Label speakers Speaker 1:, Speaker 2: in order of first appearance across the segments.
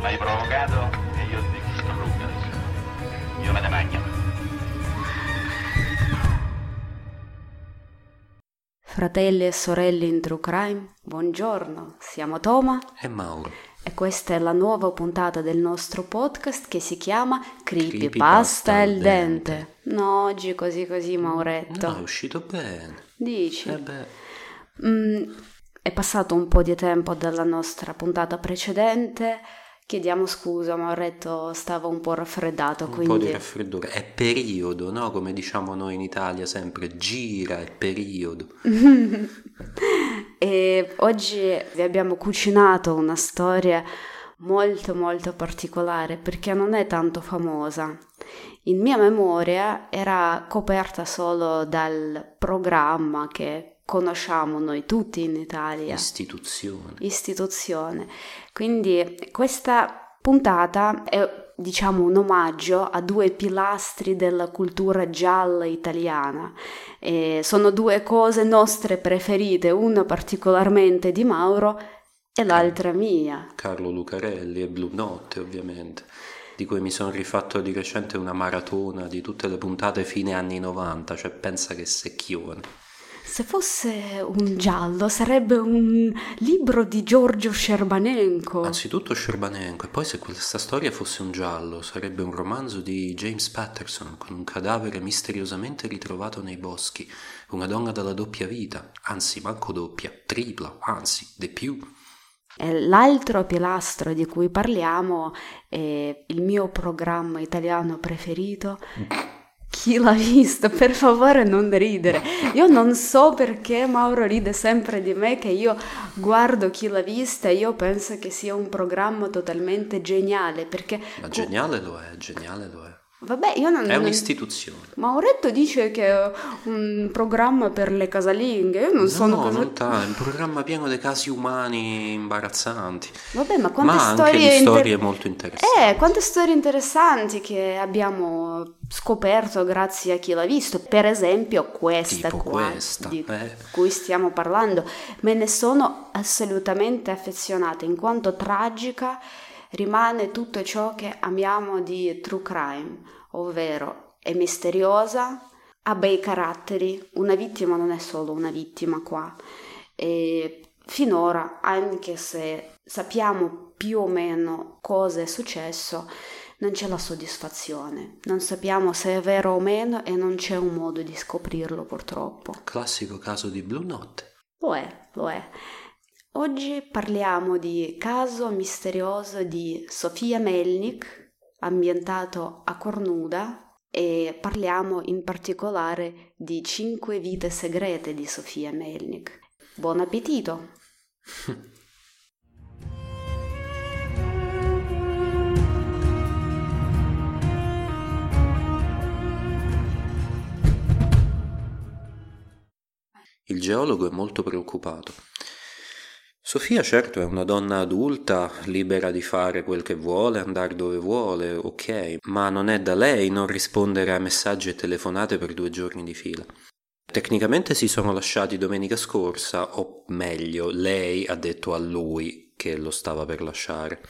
Speaker 1: L'hai provocato e io ti distruggo adesso. Io me ne mangio.
Speaker 2: Fratelli e sorelle in True Crime, buongiorno, siamo Toma
Speaker 3: E Mauro.
Speaker 2: e questa è la nuova puntata del nostro podcast che si chiama Creepypasta
Speaker 3: Creepypasta
Speaker 2: al
Speaker 3: al
Speaker 2: dente. No, oggi così così Mauretto.
Speaker 3: No, è uscito bene.
Speaker 2: Dici?
Speaker 3: Eh beh,
Speaker 2: Mm, è passato un po' di tempo dalla nostra puntata precedente. Chiediamo scusa, Mauretto stava un po' raffreddato,
Speaker 3: un
Speaker 2: quindi
Speaker 3: po' di raffreddore. È periodo, no? Come diciamo noi in Italia sempre, gira, è periodo.
Speaker 2: E oggi vi abbiamo cucinato una storia molto molto particolare perché non è tanto famosa. In mia memoria era coperta solo dal programma che conosciamo noi tutti in Italia,
Speaker 3: Istituzione.
Speaker 2: istituzione. Quindi questa puntata è diciamo un omaggio a due pilastri della cultura gialla italiana. E sono due cose nostre preferite, una particolarmente di Mauro e l'altra mia.
Speaker 3: Carlo Lucarelli e Blue Notte, ovviamente. Di cui mi sono rifatto di recente una maratona di tutte le puntate fine anni 90, cioè pensa che secchione.
Speaker 2: Se fosse un giallo sarebbe un libro di Giorgio Scerbanenko.
Speaker 3: Anzitutto Scerbanenko, e poi se questa storia fosse un giallo, sarebbe un romanzo di James Patterson con un cadavere misteriosamente ritrovato nei boschi, una donna dalla doppia vita, anzi manco doppia, tripla, anzi, di più.
Speaker 2: L'altro pilastro di cui parliamo è il mio programma italiano preferito. Chi l'ha visto? Per favore non ridere. Io non so perché Mauro ride sempre di me che io guardo chi l'ha vista e io penso che sia un programma totalmente geniale perché
Speaker 3: Ma geniale lo è, geniale lo è.
Speaker 2: Vabbè, io non
Speaker 3: È un'istituzione.
Speaker 2: Mauretto dice che è un programma per le casalinghe. Io non sono
Speaker 3: no,
Speaker 2: casa-
Speaker 3: non ta- è un programma pieno di casi umani imbarazzanti,
Speaker 2: Vabbè, ma quante
Speaker 3: ma anche
Speaker 2: storie
Speaker 3: di
Speaker 2: inter-
Speaker 3: storie molto interessanti.
Speaker 2: Eh, quante storie interessanti che abbiamo scoperto grazie a chi l'ha visto. Per esempio questa
Speaker 3: Tipo
Speaker 2: qua
Speaker 3: questa,
Speaker 2: di
Speaker 3: eh.
Speaker 2: cui stiamo parlando. Me ne sono assolutamente affezionata in quanto tragica rimane tutto ciò che amiamo di true crime, ovvero è misteriosa, ha bei caratteri, una vittima non è solo una vittima qua. E finora, anche se sappiamo più o meno cosa è successo, non c'è la soddisfazione. Non sappiamo se è vero o meno e non c'è un modo di scoprirlo purtroppo.
Speaker 3: Classico caso di Blue Notte.
Speaker 2: Lo è, lo è. Oggi parliamo di caso misterioso di Sofia Melnik, ambientato a Cornuda, e parliamo in particolare di cinque vite segrete di Sofia Melnik. Buon appetito!
Speaker 3: Il geologo è molto preoccupato. Sofia certo è una donna adulta, libera di fare quel che vuole, andare dove vuole, ok, ma non è da lei non rispondere a messaggi e telefonate per due giorni di fila. Tecnicamente si sono lasciati domenica scorsa, o meglio, lei ha detto a lui che lo stava per lasciare.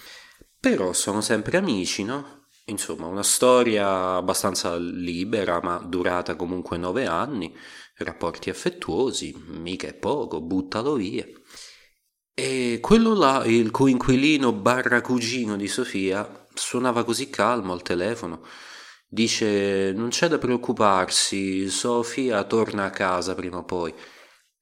Speaker 3: Però sono sempre amici, no? Insomma, una storia abbastanza libera, ma durata comunque nove anni, rapporti affettuosi, mica è poco, buttalo via. E quello là, il coinquilino barra cugino di Sofia, suonava così calmo al telefono. Dice: Non c'è da preoccuparsi, Sofia torna a casa prima o poi.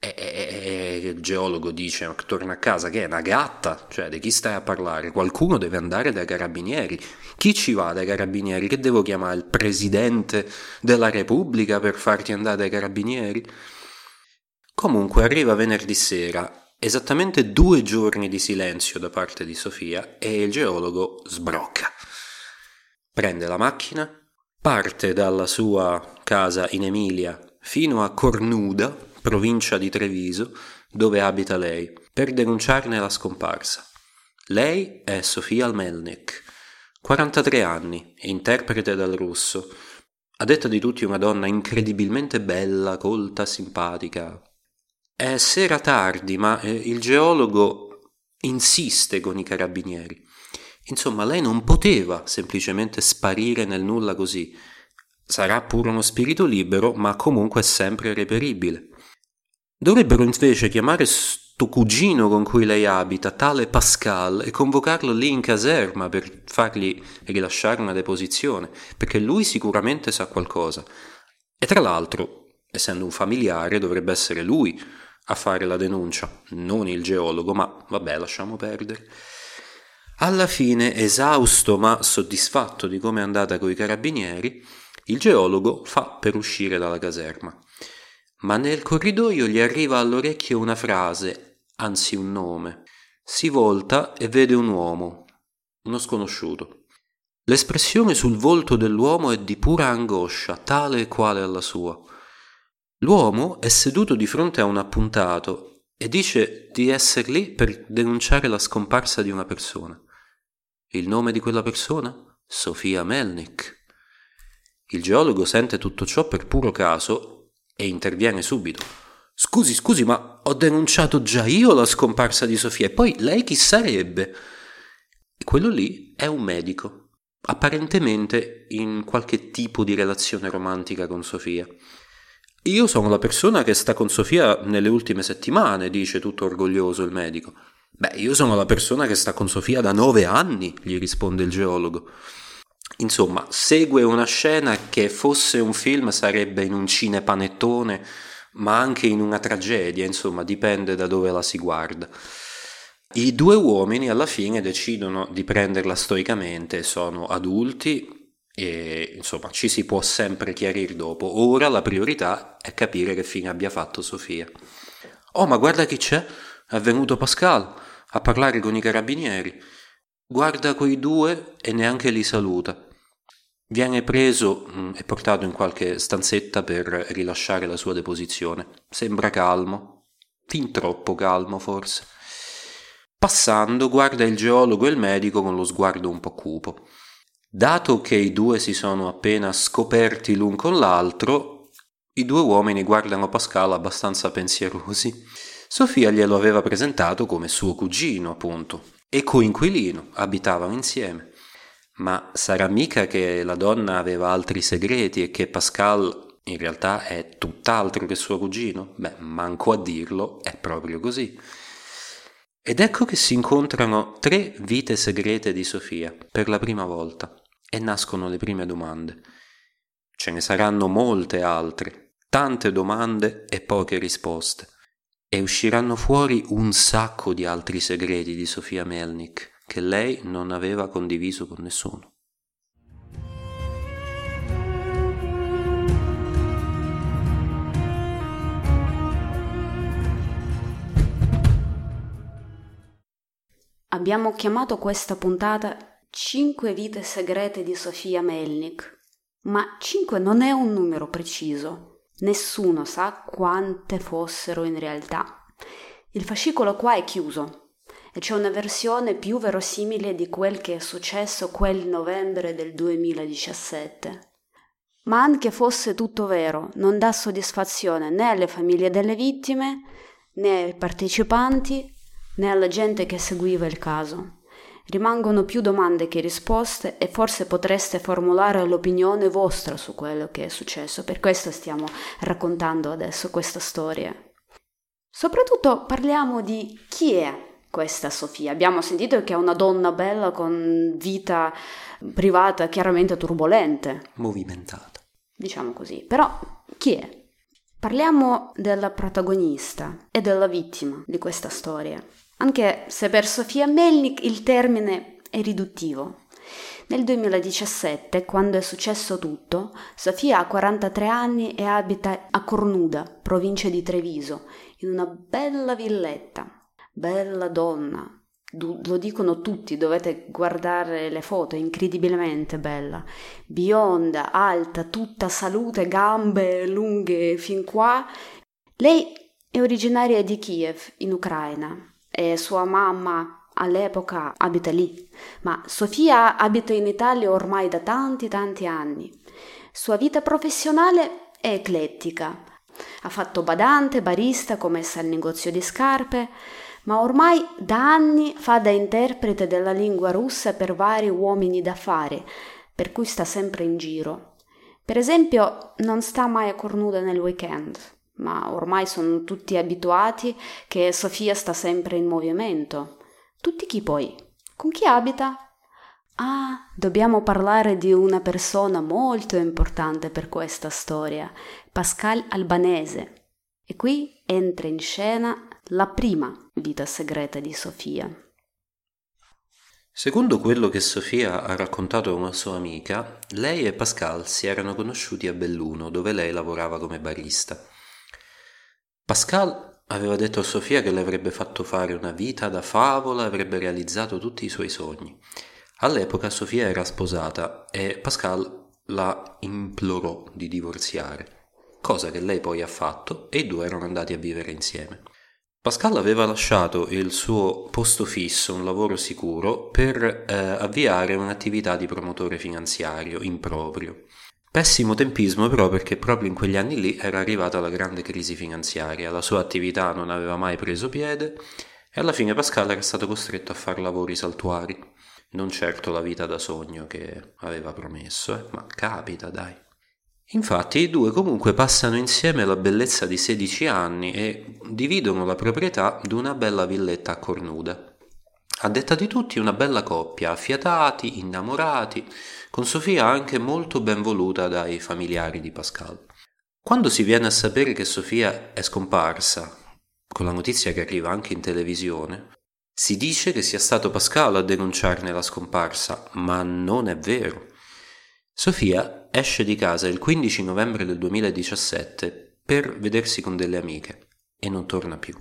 Speaker 3: E, e- e- il geologo dice: "Ma Torna a casa che è una gatta? Cioè, di chi stai a parlare? Qualcuno deve andare dai carabinieri. Chi ci va dai carabinieri? Che devo chiamare? Il presidente della Repubblica per farti andare dai carabinieri? Comunque arriva venerdì sera, esattamente due giorni di silenzio da parte di Sofia e il geologo sbrocca. Prende la macchina, parte dalla sua casa in Emilia fino a Cornuda, provincia di Treviso, dove abita lei, per denunciarne la scomparsa. Lei è Sofia Melnik, 43 anni, interprete dal russo, a detta di tutti una donna incredibilmente bella, colta, simpatica. È sera tardi, ma eh, il geologo insiste con i carabinieri. Insomma, lei non poteva semplicemente sparire nel nulla così. Sarà pure uno spirito libero, ma comunque sempre reperibile. Dovrebbero invece chiamare sto cugino con cui lei abita, tale Pascal, e convocarlo lì in caserma per fargli rilasciare una deposizione, perché lui sicuramente sa qualcosa. E tra l'altro, essendo un familiare, dovrebbe essere lui a fare la denuncia, non il geologo, ma vabbè, lasciamo perdere. Alla fine, esausto ma soddisfatto di come è andata coi carabinieri, il geologo fa per uscire dalla caserma. Ma nel corridoio gli arriva all'orecchio una frase, anzi un nome. Si volta e vede un uomo, uno sconosciuto. L'espressione sul volto dell'uomo è di pura angoscia, tale e quale alla sua. L'uomo è seduto di fronte a un appuntato e dice di essere lì per denunciare la scomparsa di una persona. Il nome di quella persona? Sofia Melnik. Il geologo sente tutto ciò per puro caso e interviene subito. Scusi, scusi, ma ho denunciato già io la scomparsa di Sofia e poi lei chi sarebbe? Quello lì è un medico, apparentemente in qualche tipo di relazione romantica con Sofia. Io sono la persona che sta con Sofia nelle ultime settimane, dice tutto orgoglioso il medico. Beh, io sono la persona che sta con Sofia da nove anni, gli risponde il geologo. Insomma, segue una scena che fosse un film sarebbe in un cinepanettone, ma anche in una tragedia, insomma, dipende da dove la si guarda. I due uomini alla fine decidono di prenderla stoicamente, sono adulti, e insomma ci si può sempre chiarire dopo. Ora la priorità è capire che fine abbia fatto Sofia. Oh, ma guarda chi c'è! È venuto Pascal a parlare con i carabinieri. Guarda quei due e neanche li saluta. Viene preso mm, e portato in qualche stanzetta per rilasciare la sua deposizione. Sembra calmo, fin troppo calmo forse. Passando guarda il geologo e il medico con lo sguardo un po' cupo. Dato che i due si sono appena scoperti l'un con l'altro, i due uomini guardano Pascal abbastanza pensierosi. Sofia glielo aveva presentato come suo cugino, appunto, e coinquilino, abitavano insieme. Ma sarà mica che la donna aveva altri segreti e che Pascal in realtà è tutt'altro che suo cugino? Beh, manco a dirlo, è proprio così. Ed ecco che si incontrano tre vite segrete di Sofia per la prima volta e nascono le prime domande. Ce ne saranno molte altre, tante domande e poche risposte. E usciranno fuori un sacco di altri segreti di Sofia Melnik che lei non aveva condiviso con nessuno.
Speaker 2: Abbiamo chiamato questa puntata 5 vite segrete di Sofia Melnik, ma 5 non è un numero preciso. Nessuno sa quante fossero in realtà. Il fascicolo qua è chiuso e c'è una versione più verosimile di quel che è successo quel novembre del 2017. Ma anche fosse tutto vero, non dà soddisfazione né alle famiglie delle vittime, né ai partecipanti, né alla gente che seguiva il caso. Rimangono più domande che risposte e forse potreste formulare l'opinione vostra su quello che è successo, per questo stiamo raccontando adesso questa storia. Soprattutto parliamo di chi è questa Sofia. Abbiamo sentito che è una donna bella con vita privata chiaramente turbolente.
Speaker 3: Movimentata.
Speaker 2: Diciamo così. Però chi è? Parliamo della protagonista e della vittima di questa storia anche se per Sofia Melnik il termine è riduttivo. Nel 2017, quando è successo tutto, Sofia ha 43 anni e abita a Cornuda, provincia di Treviso, in una bella villetta. Bella donna, lo dicono tutti, dovete guardare le foto, è incredibilmente bella. Bionda, alta, tutta salute, gambe lunghe fin qua. Lei è originaria di Kiev, in Ucraina, e sua mamma all'epoca abita lì, ma Sofia abita in Italia ormai da tanti tanti anni. Sua vita professionale è eclettica. Ha fatto badante, barista, commessa al negozio di scarpe, ma ormai da anni fa da interprete della lingua russa per vari uomini d'affari, per cui sta sempre in giro. Per esempio, non sta mai a Cornuda nel weekend, ma ormai sono tutti abituati che Sofia sta sempre in movimento. Tutti chi poi? Con chi abita? Ah, dobbiamo parlare di una persona molto importante per questa storia, Pascal Albanese. E qui entra in scena la prima vita segreta di Sofia.
Speaker 3: Secondo quello che Sofia ha raccontato a una sua amica, lei e Pascal si erano conosciuti a Belluno, dove lei lavorava come barista. Pascal aveva detto a Sofia che le avrebbe fatto fare una vita da favola avrebbe realizzato tutti i suoi sogni. All'epoca Sofia era sposata e Pascal la implorò di divorziare, cosa che lei poi ha fatto e i due erano andati a vivere insieme. Pascal aveva lasciato il suo posto fisso, un lavoro sicuro, per eh, avviare un'attività di promotore finanziario in proprio. Pessimo tempismo però perché proprio in quegli anni lì era arrivata la grande crisi finanziaria, la sua attività non aveva mai preso piede e alla fine Pascal era stato costretto a fare lavori saltuari non certo la vita da sogno che aveva promesso, eh, ma capita, dai. Infatti i due comunque passano insieme la bellezza di 16 anni e dividono la proprietà di una bella villetta a Cornuda. A detta di tutti una bella coppia, affiatati, innamorati, con Sofia anche molto ben voluta dai familiari di Pascal. Quando si viene a sapere che Sofia è scomparsa, con la notizia che arriva anche in televisione, si dice che sia stato Pascal a denunciarne la scomparsa, ma non è vero. Sofia esce di casa il 15 novembre del 2017 per vedersi con delle amiche e non torna più.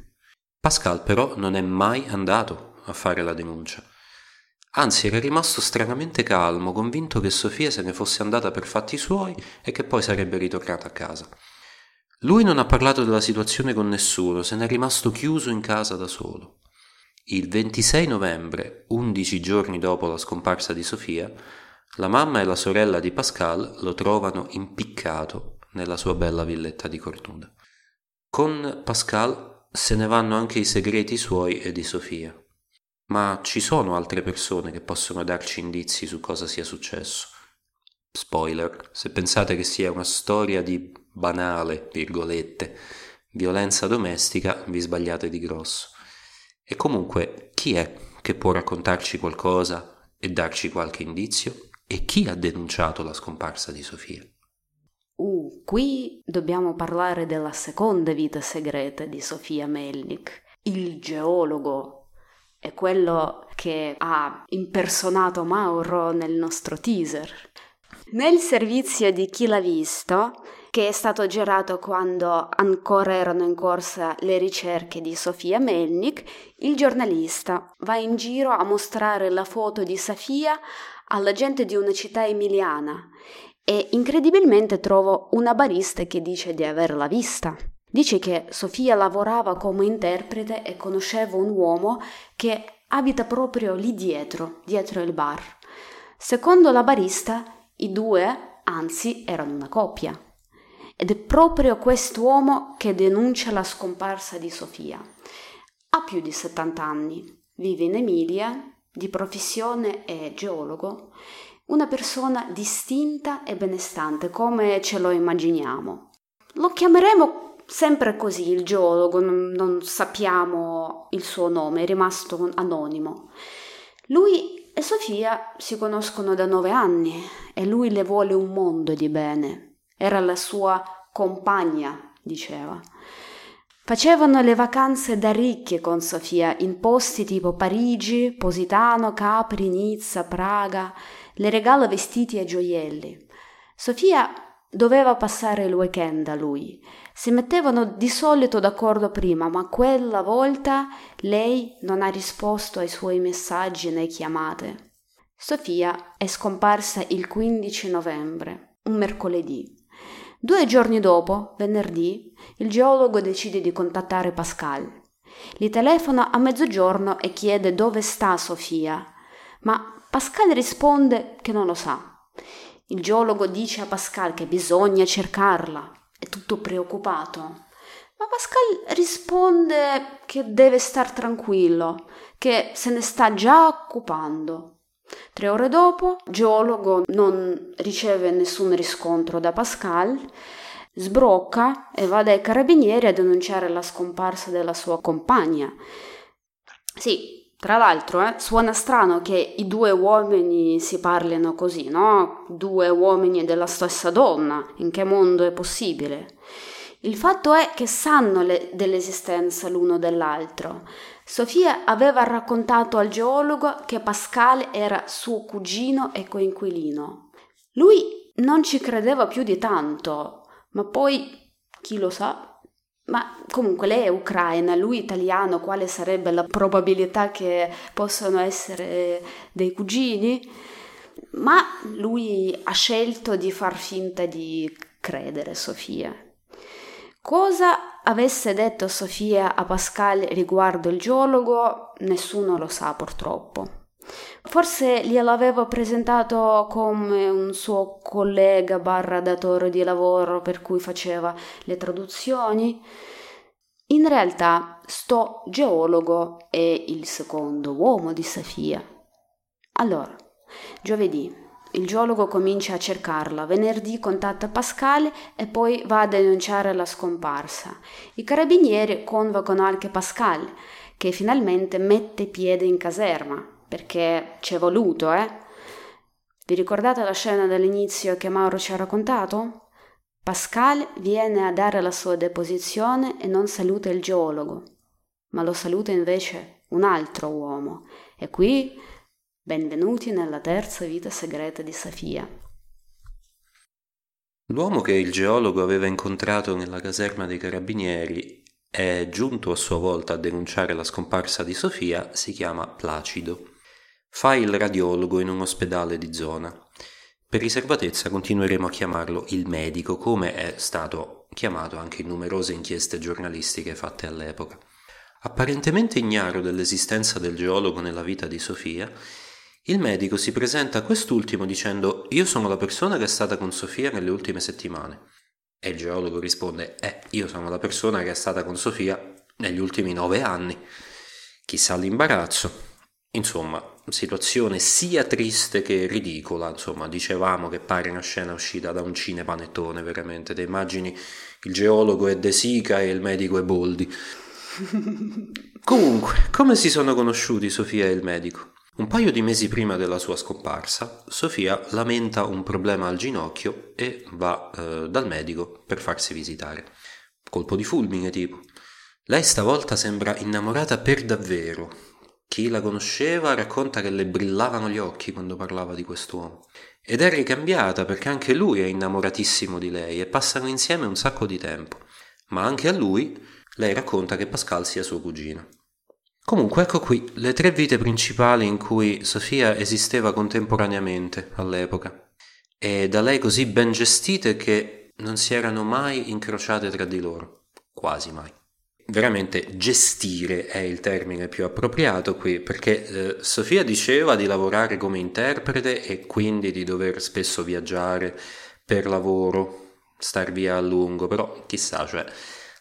Speaker 3: Pascal però non è mai andato a fare la denuncia. Anzi, era rimasto stranamente calmo, convinto che Sofia se ne fosse andata per fatti suoi e che poi sarebbe ritornata a casa. Lui non ha parlato della situazione con nessuno, se n'è rimasto chiuso in casa da solo. Il 26 novembre, undici giorni dopo la scomparsa di Sofia, la mamma e la sorella di Pascal lo trovano impiccato nella sua bella villetta di Cornuda. Con Pascal se ne vanno anche i segreti suoi e di Sofia. Ma ci sono altre persone che possono darci indizi su cosa sia successo. Spoiler, se pensate che sia una storia di banale, virgolette, violenza domestica, vi sbagliate di grosso. E comunque, chi è che può raccontarci qualcosa e darci qualche indizio? E chi ha denunciato la scomparsa di Sofia?
Speaker 2: Uh, qui dobbiamo parlare della seconda vita segreta di Sofia Melnik, il geologo. È quello che ha impersonato Mauro nel nostro teaser. Nel servizio di Chi l'ha visto, che è stato girato quando ancora erano in corsa le ricerche di Sofia Melnik, il giornalista va in giro a mostrare la foto di Sofia alla gente di una città emiliana e incredibilmente trovo una barista che dice di averla vista. Dice che Sofia lavorava come interprete e conosceva un uomo che abita proprio lì dietro, dietro il bar. Secondo la barista, i due, anzi, erano una coppia. Ed è proprio quest'uomo che denuncia la scomparsa di Sofia. Ha più di 70 anni, vive in Emilia, di professione è geologo, una persona distinta e benestante come ce lo immaginiamo. Lo chiameremo sempre così, il geologo, non, non sappiamo il suo nome, è rimasto anonimo. Lui e Sofia si conoscono da nove anni e lui le vuole un mondo di bene. Era la sua compagna, diceva. Facevano le vacanze da ricchi con Sofia in posti tipo Parigi, Positano, Capri, Nizza, Praga. Le regala vestiti e gioielli. Sofia doveva passare il weekend da lui. Si mettevano di solito d'accordo prima, ma quella volta lei non ha risposto ai suoi messaggi né chiamate. Sofia è scomparsa il 15 novembre, un mercoledì. Due giorni dopo, venerdì, il geologo decide di contattare Pascal. Gli telefona a mezzogiorno e chiede dove sta Sofia, ma Pascal risponde che non lo sa. Il geologo dice a Pascal che bisogna cercarla, è tutto preoccupato. Ma Pascal risponde che deve star tranquillo, che se ne sta già occupando. Tre ore dopo, geologo non riceve nessun riscontro da Pascal, sbrocca e va dai carabinieri a denunciare la scomparsa della sua compagna. Sì, tra l'altro, eh, suona strano che i due uomini si parlino così, no? Due uomini della stessa donna. In che mondo è possibile? Il fatto è che sanno le, dell'esistenza l'uno dell'altro. Sofia aveva raccontato al geologo che Pascal era suo cugino e coinquilino. Lui non ci credeva più di tanto, ma poi chi lo sa? Ma comunque lei è ucraina, lui italiano, quale sarebbe la probabilità che possano essere dei cugini? Ma lui ha scelto di far finta di credere Sofia. Cosa avesse detto Sofia a Pascal riguardo il geologo, nessuno lo sa purtroppo. Forse gliel'avevo presentato come un suo collega barra datore di lavoro per cui faceva le traduzioni. In realtà, sto geologo è il secondo uomo di Sofia. Allora, giovedì il geologo comincia a cercarla, venerdì contatta Pascal e poi va a denunciare la scomparsa. I carabinieri convocano anche Pascal, che finalmente mette piede in caserma, perché c'è voluto, eh? Vi ricordate la scena dall'inizio che Mauro ci ha raccontato? Pascal viene a dare la sua deposizione e non saluta il geologo, ma lo saluta invece un altro uomo. E qui Benvenuti nella terza vita segreta di Safia.
Speaker 3: L'uomo che il geologo aveva incontrato nella caserma dei carabinieri e giunto a sua volta a denunciare la scomparsa di Sofia si chiama Placido. Fa il radiologo in un ospedale di zona. Per riservatezza continueremo a chiamarlo il medico, come è stato chiamato anche in numerose inchieste giornalistiche fatte all'epoca. Apparentemente ignaro dell'esistenza del geologo nella vita di Sofia, il medico si presenta a quest'ultimo dicendo io sono la persona che è stata con Sofia nelle ultime settimane. E il geologo risponde eh, io sono la persona che è stata con Sofia negli ultimi nove anni. Chissà l'imbarazzo. Insomma, situazione sia triste che ridicola, insomma, dicevamo che pare una scena uscita da un cinepanettone, veramente, te immagini il geologo è De Sica e il medico è Boldi. Comunque, come si sono conosciuti Sofia e il medico? Un paio di mesi prima della sua scomparsa, Sofia lamenta un problema al ginocchio e va eh, dal medico per farsi visitare. Colpo di fulmine tipo. Lei stavolta sembra innamorata per davvero. Chi la conosceva racconta che le brillavano gli occhi quando parlava di quest'uomo. Ed è ricambiata perché anche lui è innamoratissimo di lei e passano insieme un sacco di tempo. Ma anche a lui lei racconta che Pascal sia suo cugino. Comunque ecco qui le tre vite principali in cui Sofia esisteva contemporaneamente all'epoca e da lei così ben gestite che non si erano mai incrociate tra di loro, quasi mai. Veramente gestire è il termine più appropriato qui perché eh, Sofia diceva di lavorare come interprete e quindi di dover spesso viaggiare per lavoro, star via a lungo, però chissà, cioè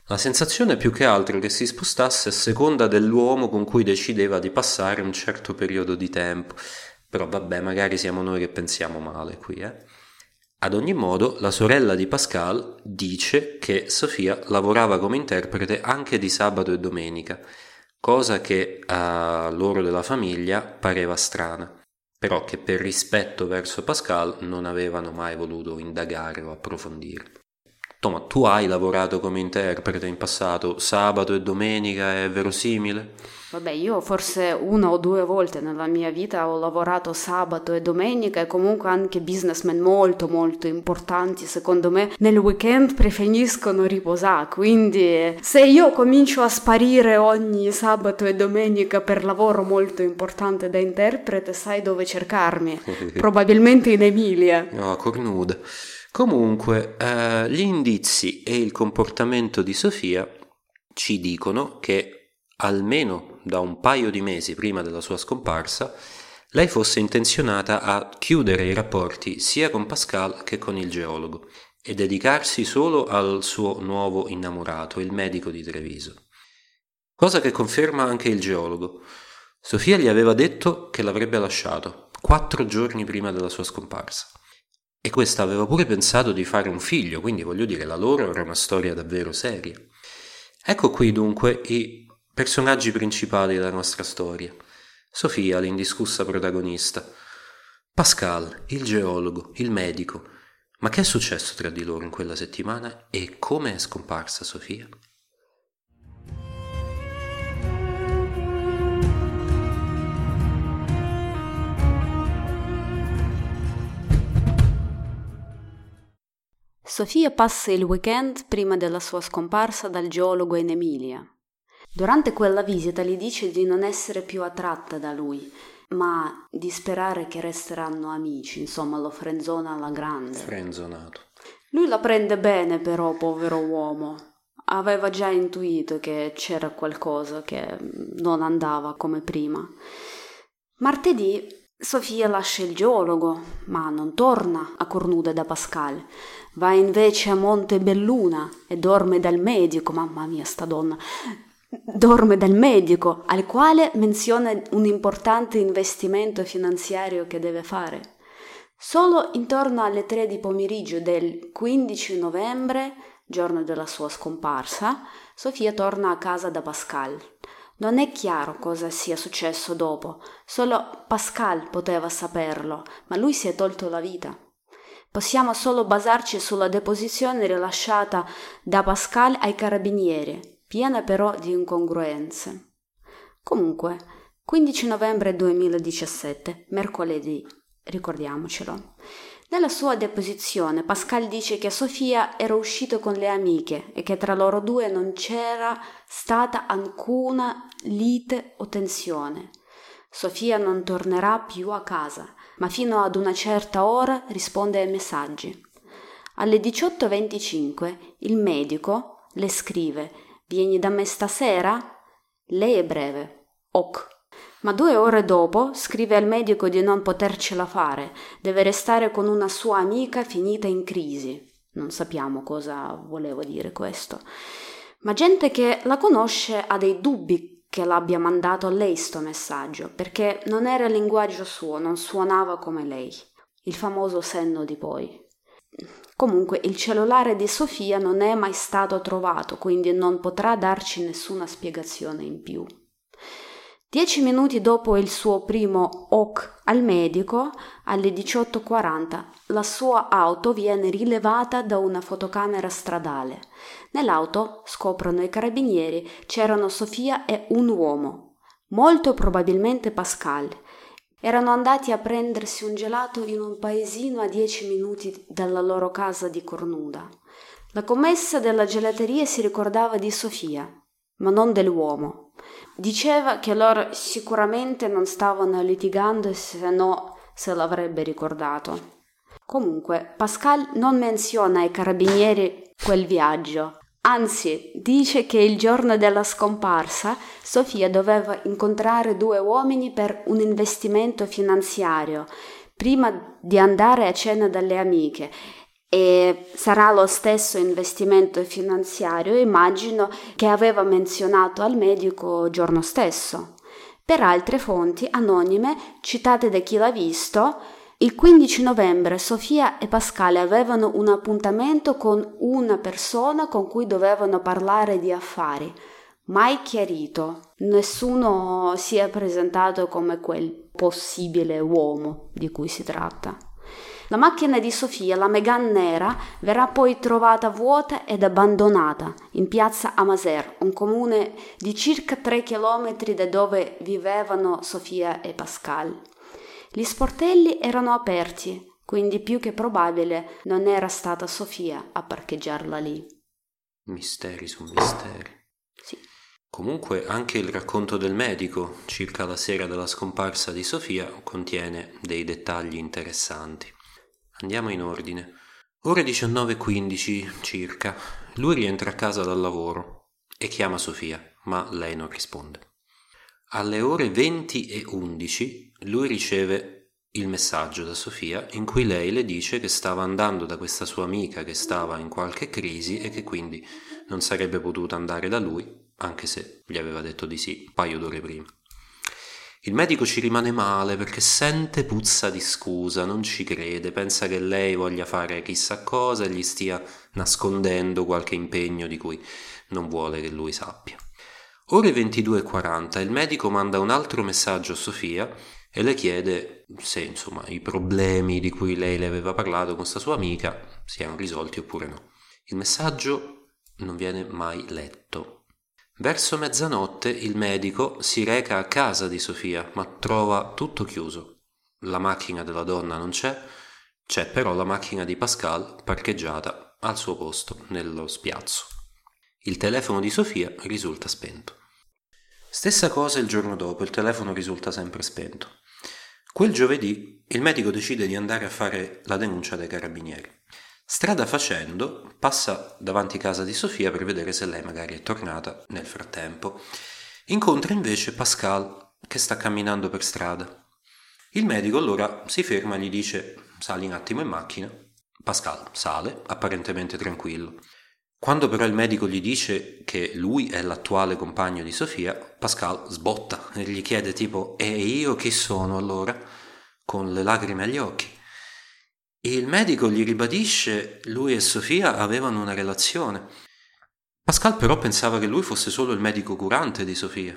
Speaker 3: la sensazione più che altro che si spostasse a seconda dell'uomo con cui decideva di passare un certo periodo di tempo. Però vabbè, magari siamo noi che pensiamo male qui, eh. Ad ogni modo, la sorella di Pascal dice che Sofia lavorava come interprete anche di sabato e domenica, cosa che a loro della famiglia pareva strana, però che per rispetto verso Pascal non avevano mai voluto indagare o approfondire. Toma, tu hai lavorato come interprete in passato, sabato e domenica è verosimile?
Speaker 2: Vabbè, io forse una o due volte nella mia vita ho lavorato sabato e domenica e comunque anche businessmen molto molto importanti secondo me nel weekend preferiscono riposare, quindi se io comincio a sparire ogni sabato e domenica per lavoro molto importante da interprete sai dove cercarmi, probabilmente in Emilia.
Speaker 3: No, oh, cornuda. Comunque, eh, gli indizi e il comportamento di Sofia ci dicono che almeno da un paio di mesi prima della sua scomparsa lei fosse intenzionata a chiudere i rapporti sia con Pascal che con il geologo e dedicarsi solo al suo nuovo innamorato, il medico di Treviso. Cosa che conferma anche il geologo. Sofia gli aveva detto che l'avrebbe lasciato quattro giorni prima della sua scomparsa. E questa aveva pure pensato di fare un figlio, quindi voglio dire, la loro era una storia davvero seria. Ecco qui dunque i personaggi principali della nostra storia. Sofia, l'indiscussa protagonista. Pascal, il geologo, il medico, ma che è successo tra di loro in quella settimana e come è scomparsa Sofia?
Speaker 2: Sofia passa il weekend prima della sua scomparsa dal geologo in Emilia. Durante quella visita gli dice di non essere più attratta da lui, ma di sperare che resteranno amici, insomma lo frenzona alla grande.
Speaker 3: Frenzonato.
Speaker 2: Lui la prende bene però, povero uomo. Aveva già intuito che c'era qualcosa che non andava come prima. Martedì Sofia lascia il geologo, ma non torna a Cornuda da Pascal. Va invece a Monte Belluna e dorme dal medico, mamma mia sta donna, dorme dal medico, al quale menziona un importante investimento finanziario che deve fare. Solo intorno alle tre di pomeriggio del 15 novembre, giorno della sua scomparsa, Sofia torna a casa da Pascal. Non è chiaro cosa sia successo dopo, solo Pascal poteva saperlo, ma lui si è tolto la vita. Possiamo solo basarci sulla deposizione rilasciata da Pascal ai carabinieri, piena però di incongruenze. Comunque, 15 novembre 2017, mercoledì, ricordiamocelo. Nella sua deposizione Pascal dice che Sofia era uscito con le amiche e che tra loro due non c'era stata alcuna lite o tensione. Sofia non tornerà più a casa, ma fino ad una certa ora risponde ai messaggi. Alle 18.25 il medico le scrive Vieni da me stasera? Lei è breve. Ok. Ma due ore dopo scrive al medico di non potercela fare, deve restare con una sua amica finita in crisi. Non sappiamo cosa volevo dire questo. Ma gente che la conosce ha dei dubbi che l'abbia mandato a lei sto messaggio, perché non era il linguaggio suo, non suonava come lei. Il famoso senno di poi. Comunque il cellulare di Sofia non è mai stato trovato, quindi non potrà darci nessuna spiegazione in più. Dieci minuti dopo il suo primo OK al medico, alle 18.40, la sua auto viene rilevata da una fotocamera stradale. Nell'auto, scoprono i carabinieri, c'erano Sofia e un uomo, molto probabilmente Pascal, erano andati a prendersi un gelato in un paesino a dieci minuti dalla loro casa di Cornuda. La commessa della gelateria si ricordava di Sofia, ma non dell'uomo. Diceva che loro sicuramente non stavano litigando se no se l'avrebbe ricordato. Comunque, Pascal non menziona ai carabinieri quel viaggio, Anzi, dice che il giorno della scomparsa Sofia doveva incontrare due uomini per un investimento finanziario prima di andare a cena dalle amiche e sarà lo stesso investimento finanziario, immagino, che aveva menzionato al medico giorno stesso. Per altre fonti anonime, citate da chi l'ha visto, il 15 novembre Sofia e Pascale avevano un appuntamento con una persona con cui dovevano parlare di affari. Mai chiarito, nessuno si è presentato come quel possibile uomo di cui si tratta. La macchina di Sofia, la Megan nera, verrà poi trovata vuota ed abbandonata in piazza Amaser, un comune di circa 3 km da dove vivevano Sofia e Pascal. Gli sportelli erano aperti, quindi più che probabile non era stata Sofia a parcheggiarla lì.
Speaker 3: Misteri su misteri.
Speaker 2: Sì.
Speaker 3: Comunque anche il racconto del medico circa la sera della scomparsa di Sofia contiene dei dettagli interessanti. Andiamo in ordine. Ore 19.15 circa, lui rientra a casa dal lavoro e chiama Sofia, ma lei non risponde. Alle ore 20 e 11 lui riceve il messaggio da Sofia in cui lei le dice che stava andando da questa sua amica che stava in qualche crisi e che quindi non sarebbe potuta andare da lui, anche se gli aveva detto di sì un paio d'ore prima. Il medico ci rimane male perché sente puzza di scusa, non ci crede, pensa che lei voglia fare chissà cosa e gli stia nascondendo qualche impegno di cui non vuole che lui sappia. Ore 22.40 il medico manda un altro messaggio a Sofia e le chiede se insomma i problemi di cui lei le aveva parlato con questa sua amica siano risolti oppure no. Il messaggio non viene mai letto. Verso mezzanotte il medico si reca a casa di Sofia, ma trova tutto chiuso. La macchina della donna non c'è, c'è però la macchina di Pascal parcheggiata al suo posto nello spiazzo. Il telefono di Sofia risulta spento. Stessa cosa il giorno dopo, il telefono risulta sempre spento. Quel giovedì il medico decide di andare a fare la denuncia dai carabinieri. Strada facendo, passa davanti casa di Sofia per vedere se lei magari è tornata nel frattempo. Incontra invece Pascal che sta camminando per strada. Il medico allora si ferma e gli dice sali un attimo in macchina. Pascal sale, apparentemente tranquillo. Quando però il medico gli dice che lui è l'attuale compagno di Sofia, Pascal sbotta e gli chiede tipo e io chi sono allora? con le lacrime agli occhi. Il medico gli ribadisce lui e Sofia avevano una relazione. Pascal però pensava che lui fosse solo il medico curante di Sofia.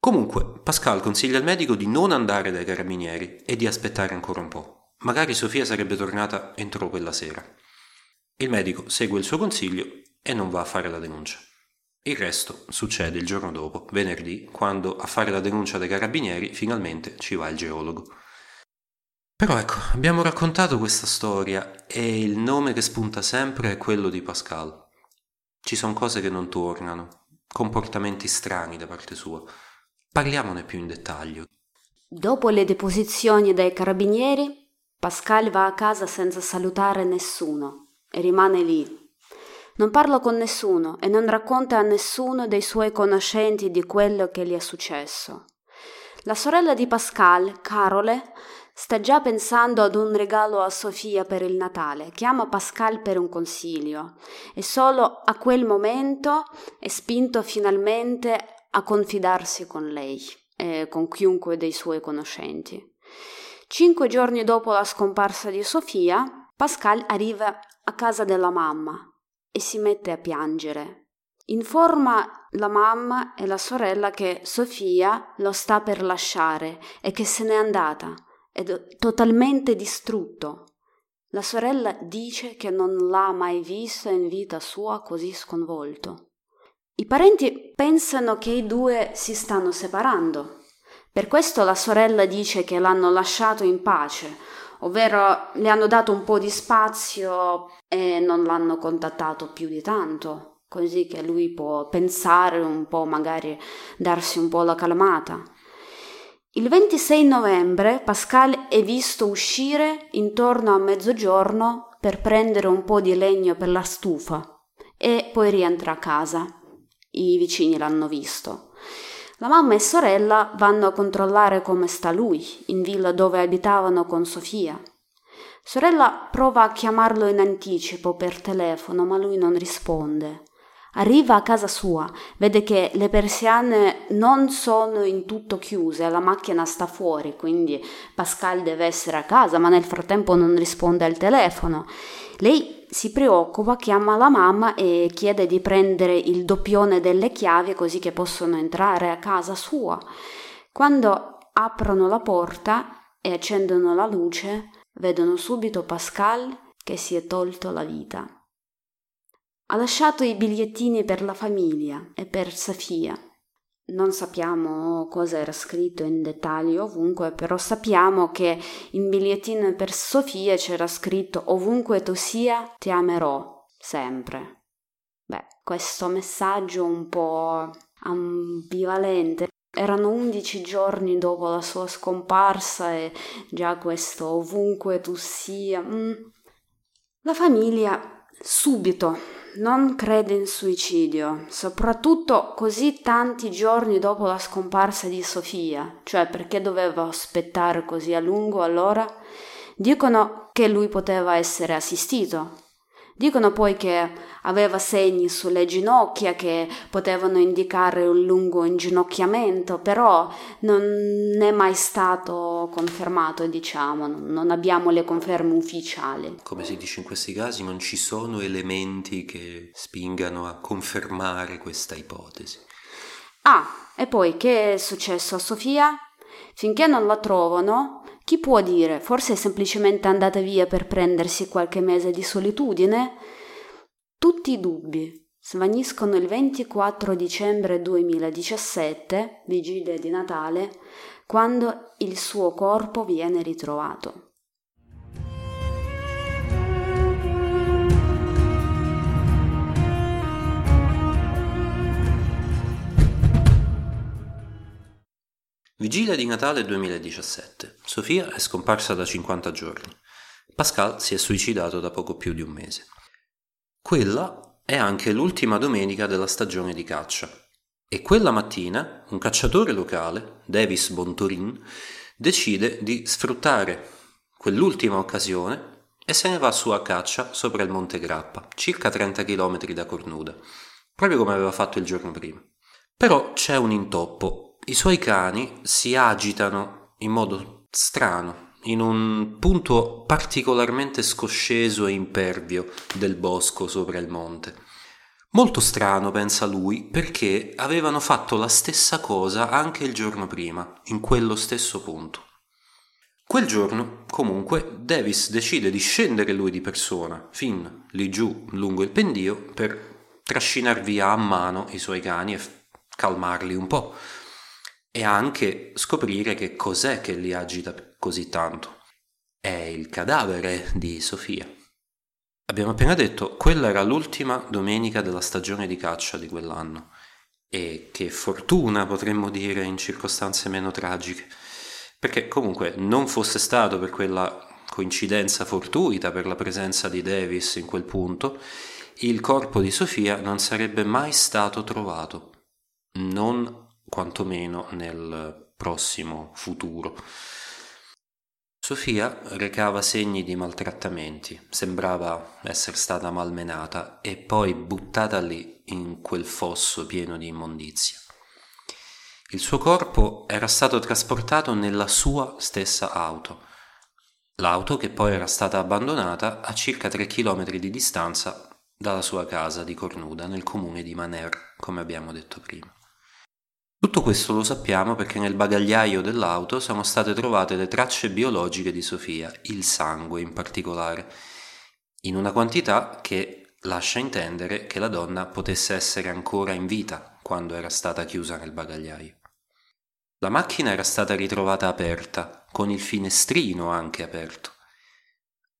Speaker 3: Comunque, Pascal consiglia al medico di non andare dai carabinieri e di aspettare ancora un po'. Magari Sofia sarebbe tornata entro quella sera. Il medico segue il suo consiglio e non va a fare la denuncia. Il resto succede il giorno dopo, venerdì, quando a fare la denuncia dai carabinieri finalmente ci va il geologo. Però ecco, abbiamo raccontato questa storia e il nome che spunta sempre è quello di Pascal. Ci sono cose che non tornano, comportamenti strani da parte sua. Parliamone più in dettaglio.
Speaker 2: Dopo le deposizioni dai carabinieri, Pascal va a casa senza salutare nessuno e rimane lì. Non parla con nessuno e non racconta a nessuno dei suoi conoscenti di quello che gli è successo. La sorella di Pascal, Carole, sta già pensando ad un regalo a Sofia per il Natale. Chiama Pascal per un consiglio e solo a quel momento è spinto finalmente a confidarsi con lei e con chiunque dei suoi conoscenti. Cinque giorni dopo la scomparsa di Sofia, Pascal arriva a casa della mamma e si mette a piangere. Informa la mamma e la sorella che Sofia lo sta per lasciare e che se n'è andata, è totalmente distrutto. La sorella dice che non l'ha mai visto in vita sua così sconvolto. I parenti pensano che i due si stanno separando. Per questo la sorella dice che l'hanno lasciato in pace, ovvero le hanno dato un po' di spazio e non l'hanno contattato più di tanto, così che lui può pensare un po', magari darsi un po' la calmata. Il 26 novembre Pascal è visto uscire intorno a mezzogiorno per prendere un po' di legno per la stufa e poi rientra a casa. I vicini l'hanno visto. La mamma e sorella vanno a controllare come sta lui, in villa dove abitavano con Sofia. Sorella prova a chiamarlo in anticipo per telefono, ma lui non risponde. Arriva a casa sua, vede che le persiane non sono in tutto chiuse, la macchina sta fuori, quindi Pascal deve essere a casa, ma nel frattempo non risponde al telefono. Lei si preoccupa, chiama la mamma e chiede di prendere il doppione delle chiavi così che possono entrare a casa sua. Quando aprono la porta e accendono la luce, vedono subito Pascal che si è tolto la vita. Ha lasciato i bigliettini per la famiglia e per Sofia non sappiamo cosa era scritto in dettaglio ovunque, però sappiamo che in bigliettino per Sofia c'era scritto ovunque tu sia ti amerò sempre. Beh, questo messaggio un po' ambivalente. Erano undici giorni dopo la sua scomparsa e già questo ovunque tu sia. Mm. La famiglia subito non crede in suicidio, soprattutto così tanti giorni dopo la scomparsa di Sofia, cioè perché doveva aspettare così a lungo allora? Dicono che lui poteva essere assistito, Dicono poi che aveva segni sulle ginocchia che potevano indicare un lungo inginocchiamento, però non è mai stato confermato, diciamo, non abbiamo le conferme ufficiali.
Speaker 3: Come si dice in questi casi, non ci sono elementi che spingano a confermare questa ipotesi.
Speaker 2: Ah, e poi che è successo a Sofia? Finché non la trovano, chi può dire? Forse è semplicemente andata via per prendersi qualche mese di solitudine? Tutti i dubbi svaniscono il 24 dicembre 2017, vigilia di Natale, quando il suo corpo viene ritrovato.
Speaker 3: Vigilia di Natale 2017. Sofia è scomparsa da 50 giorni. Pascal si è suicidato da poco più di un mese. Quella è anche l'ultima domenica della stagione di caccia. E quella mattina un cacciatore locale, Davis Bontorin, decide di sfruttare quell'ultima occasione e se ne va su a caccia sopra il Monte Grappa, circa 30 km da Cornuda, proprio come aveva fatto il giorno prima. Però c'è un intoppo i suoi cani si agitano in modo strano, in un punto particolarmente scosceso e impervio del bosco sopra il monte. Molto strano, pensa lui, perché avevano fatto la stessa cosa anche il giorno prima, in quello stesso punto. Quel giorno, comunque, Davis decide di scendere lui di persona, fin lì giù lungo il pendio, per trascinar via a mano i suoi cani e calmarli un po' e anche scoprire che cos'è che li agita così tanto. È il cadavere di Sofia. Abbiamo appena detto, quella era l'ultima domenica della stagione di caccia di quell'anno. E che fortuna potremmo dire in circostanze meno tragiche. Perché comunque non fosse stato per quella coincidenza fortuita per la presenza di Davis in quel punto, il corpo di Sofia non sarebbe mai stato trovato. Non quantomeno nel prossimo futuro. Sofia recava segni di maltrattamenti, sembrava essere stata malmenata e poi buttata lì in quel fosso pieno di immondizia. Il suo corpo era stato trasportato nella sua stessa auto, l'auto che poi era stata abbandonata a circa 3 km di distanza dalla sua casa di Cornuda nel comune di Maner, come abbiamo detto prima. Tutto questo lo sappiamo perché nel bagagliaio dell'auto sono state trovate le tracce biologiche di Sofia, il sangue in particolare, in una quantità che lascia intendere che la donna potesse essere ancora in vita quando era stata chiusa nel bagagliaio. La macchina era stata ritrovata aperta, con il finestrino anche aperto.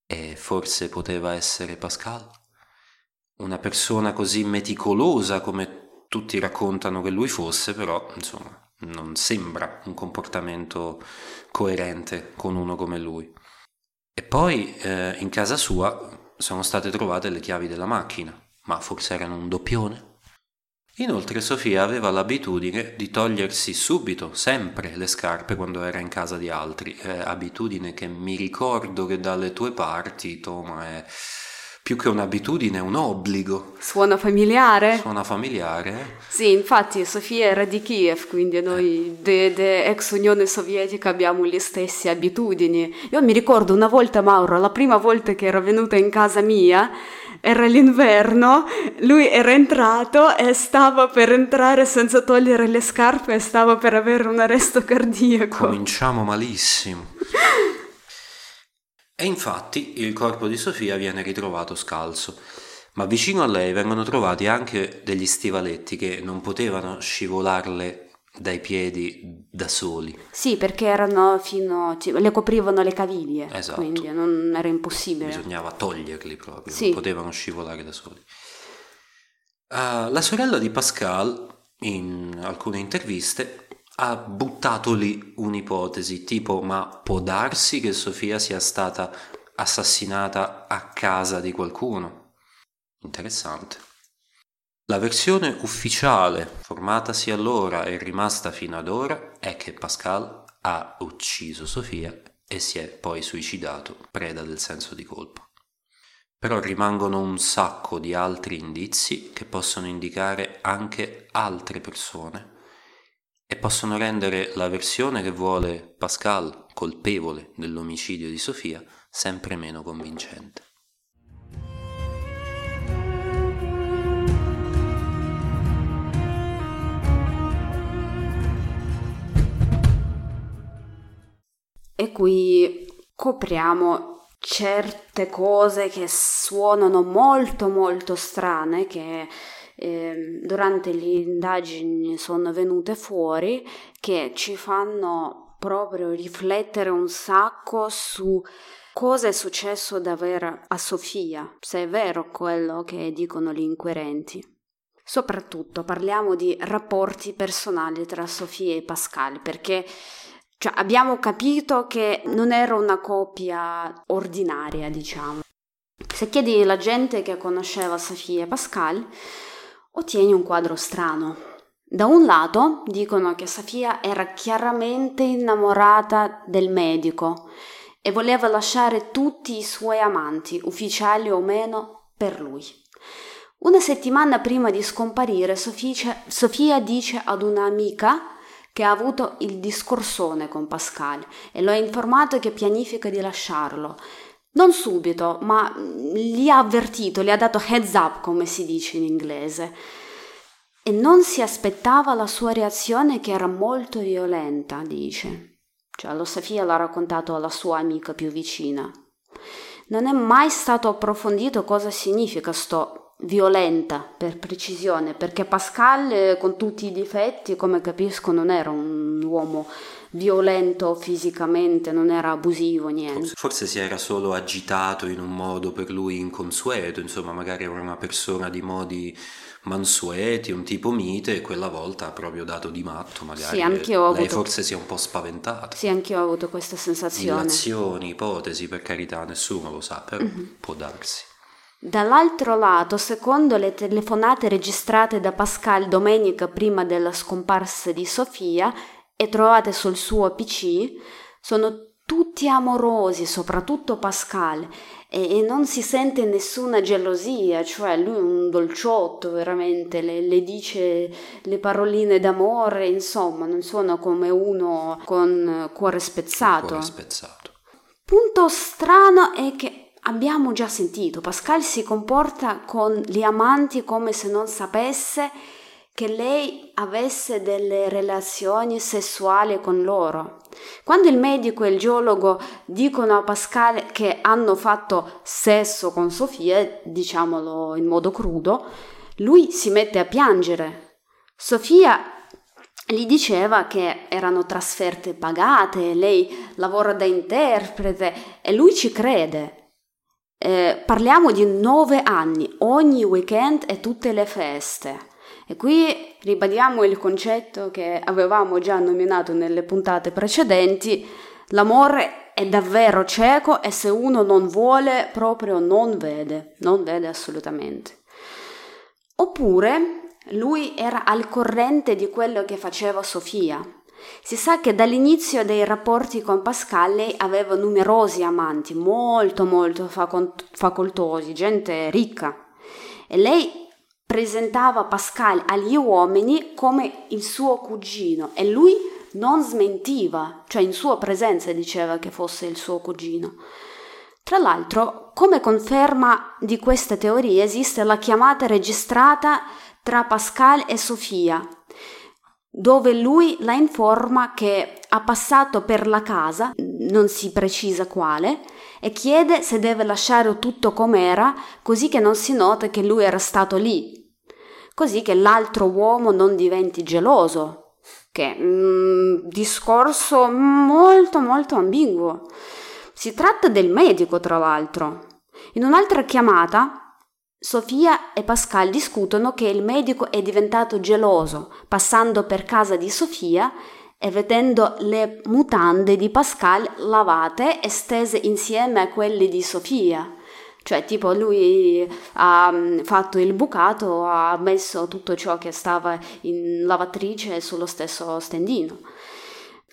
Speaker 3: E forse poteva essere Pascal? Una persona così meticolosa come tutti raccontano che lui fosse, però insomma non sembra un comportamento coerente con uno come lui. E poi eh, in casa sua sono state trovate le chiavi della macchina, ma forse erano un doppione? Inoltre Sofia aveva l'abitudine di togliersi subito, sempre, le scarpe quando era in casa di altri, eh, abitudine che mi ricordo che dalle tue parti, Toma, è più che un'abitudine, un obbligo.
Speaker 2: Suona familiare?
Speaker 3: Suona familiare.
Speaker 2: Sì, infatti Sofia era di Kiev, quindi noi eh. ex Unione Sovietica abbiamo le stesse abitudini. Io mi ricordo una volta, Mauro, la prima volta che era venuta in casa mia, era l'inverno, lui era entrato e stava per entrare senza togliere le scarpe e stava per avere un arresto cardiaco.
Speaker 3: Cominciamo malissimo. E infatti il corpo di Sofia viene ritrovato scalzo, ma vicino a lei vengono trovati anche degli stivaletti che non potevano scivolarle dai piedi da soli.
Speaker 2: Sì, perché erano fino. le coprivano le caviglie. Esatto. Quindi non era impossibile.
Speaker 3: Bisognava toglierli proprio, sì. non potevano scivolare da soli. Uh, la sorella di Pascal, in alcune interviste, ha buttato lì un'ipotesi, tipo ma può darsi che Sofia sia stata assassinata a casa di qualcuno? Interessante. La versione ufficiale, formatasi allora e rimasta fino ad ora, è che Pascal ha ucciso Sofia e si è poi suicidato, preda del senso di colpa. Però rimangono un sacco di altri indizi che possono indicare anche altre persone e possono rendere la versione che vuole Pascal colpevole dell'omicidio di Sofia sempre meno convincente.
Speaker 2: E qui copriamo certe cose che suonano molto molto strane che eh, durante le indagini sono venute fuori che ci fanno proprio riflettere un sacco su cosa è successo davvero a Sofia, se è vero quello che dicono gli inquirenti. Soprattutto parliamo di rapporti personali tra Sofia e Pascal, perché cioè, abbiamo capito che non era una coppia ordinaria, diciamo. Se chiedi alla gente che conosceva Sofia e Pascal, ottieni un quadro strano. Da un lato dicono che Sofia era chiaramente innamorata del medico e voleva lasciare tutti i suoi amanti, ufficiali o meno, per lui. Una settimana prima di scomparire, Sofia, Sofia dice ad un'amica che ha avuto il discorsone con Pascal e lo ha informato che pianifica di lasciarlo. Non subito, ma gli ha avvertito, gli ha dato heads up, come si dice in inglese. E non si aspettava la sua reazione che era molto violenta, dice. Cioè, lo Sofia l'ha raccontato alla sua amica più vicina. Non è mai stato approfondito cosa significa sto violenta per precisione, perché Pascal eh, con tutti i difetti, come capisco, non era un uomo violento fisicamente, non era abusivo, niente.
Speaker 3: Forse, forse, si era solo agitato in un modo per lui inconsueto, insomma, magari era una persona di modi mansueti, un tipo mite, e quella volta ha proprio dato di matto, magari. Sì, anche io ho lei avuto... forse si è un po' spaventata.
Speaker 2: Sì, anche io ho avuto questa sensazione.
Speaker 3: Relazioni, ipotesi, per carità, nessuno lo sa, però mm-hmm. può darsi.
Speaker 2: Dall'altro lato, secondo le telefonate registrate da Pascal domenica prima della scomparsa di Sofia e trovate sul suo PC, sono tutti amorosi, soprattutto Pascal, e, e, non si sente nessuna gelosia, cioè lui è un dolciotto veramente, le, le, dice le paroline d'amore, insomma, non suona come uno con cuore spezzato.
Speaker 3: Cuore spezzato.
Speaker 2: Punto strano è che Abbiamo già sentito, Pascal si comporta con gli amanti come se non sapesse che lei avesse delle relazioni sessuali con loro. Quando il medico e il geologo dicono a Pascal che hanno fatto sesso con Sofia, diciamolo in modo crudo, lui si mette a piangere. Sofia gli diceva che erano trasferte pagate, lei lavora da interprete e lui ci crede. Eh, parliamo di nove anni, ogni weekend e tutte le feste. E qui ribadiamo il concetto che avevamo già nominato nelle puntate precedenti, l'amore è davvero cieco e se uno non vuole proprio non vede, non vede assolutamente. Oppure lui era al corrente di quello che faceva Sofia, si sa che dall'inizio dei rapporti con Pascal lei aveva numerosi amanti, molto molto facoltosi, gente ricca. E lei presentava Pascal agli uomini come il suo cugino e lui non smentiva, cioè in sua presenza diceva che fosse il suo cugino. Tra l'altro, come conferma di queste teorie, esiste la chiamata registrata tra Pascal e Sofia, dove lui la informa che ha passato per la casa, non si precisa quale, e chiede se deve lasciare tutto com'era, così che non si nota che lui era stato lì, così che l'altro uomo non diventi geloso, che è un discorso molto molto ambiguo. Si tratta del medico, tra l'altro. In un'altra chiamata Sofia e Pascal discutono che il medico è diventato geloso, passando per casa di Sofia e vedendo le mutande di Pascal lavate e stese insieme a quelle di Sofia. Cioè, tipo, lui ha mm, fatto il bucato, ha messo tutto ciò che stava in lavatrice sullo stesso stendino.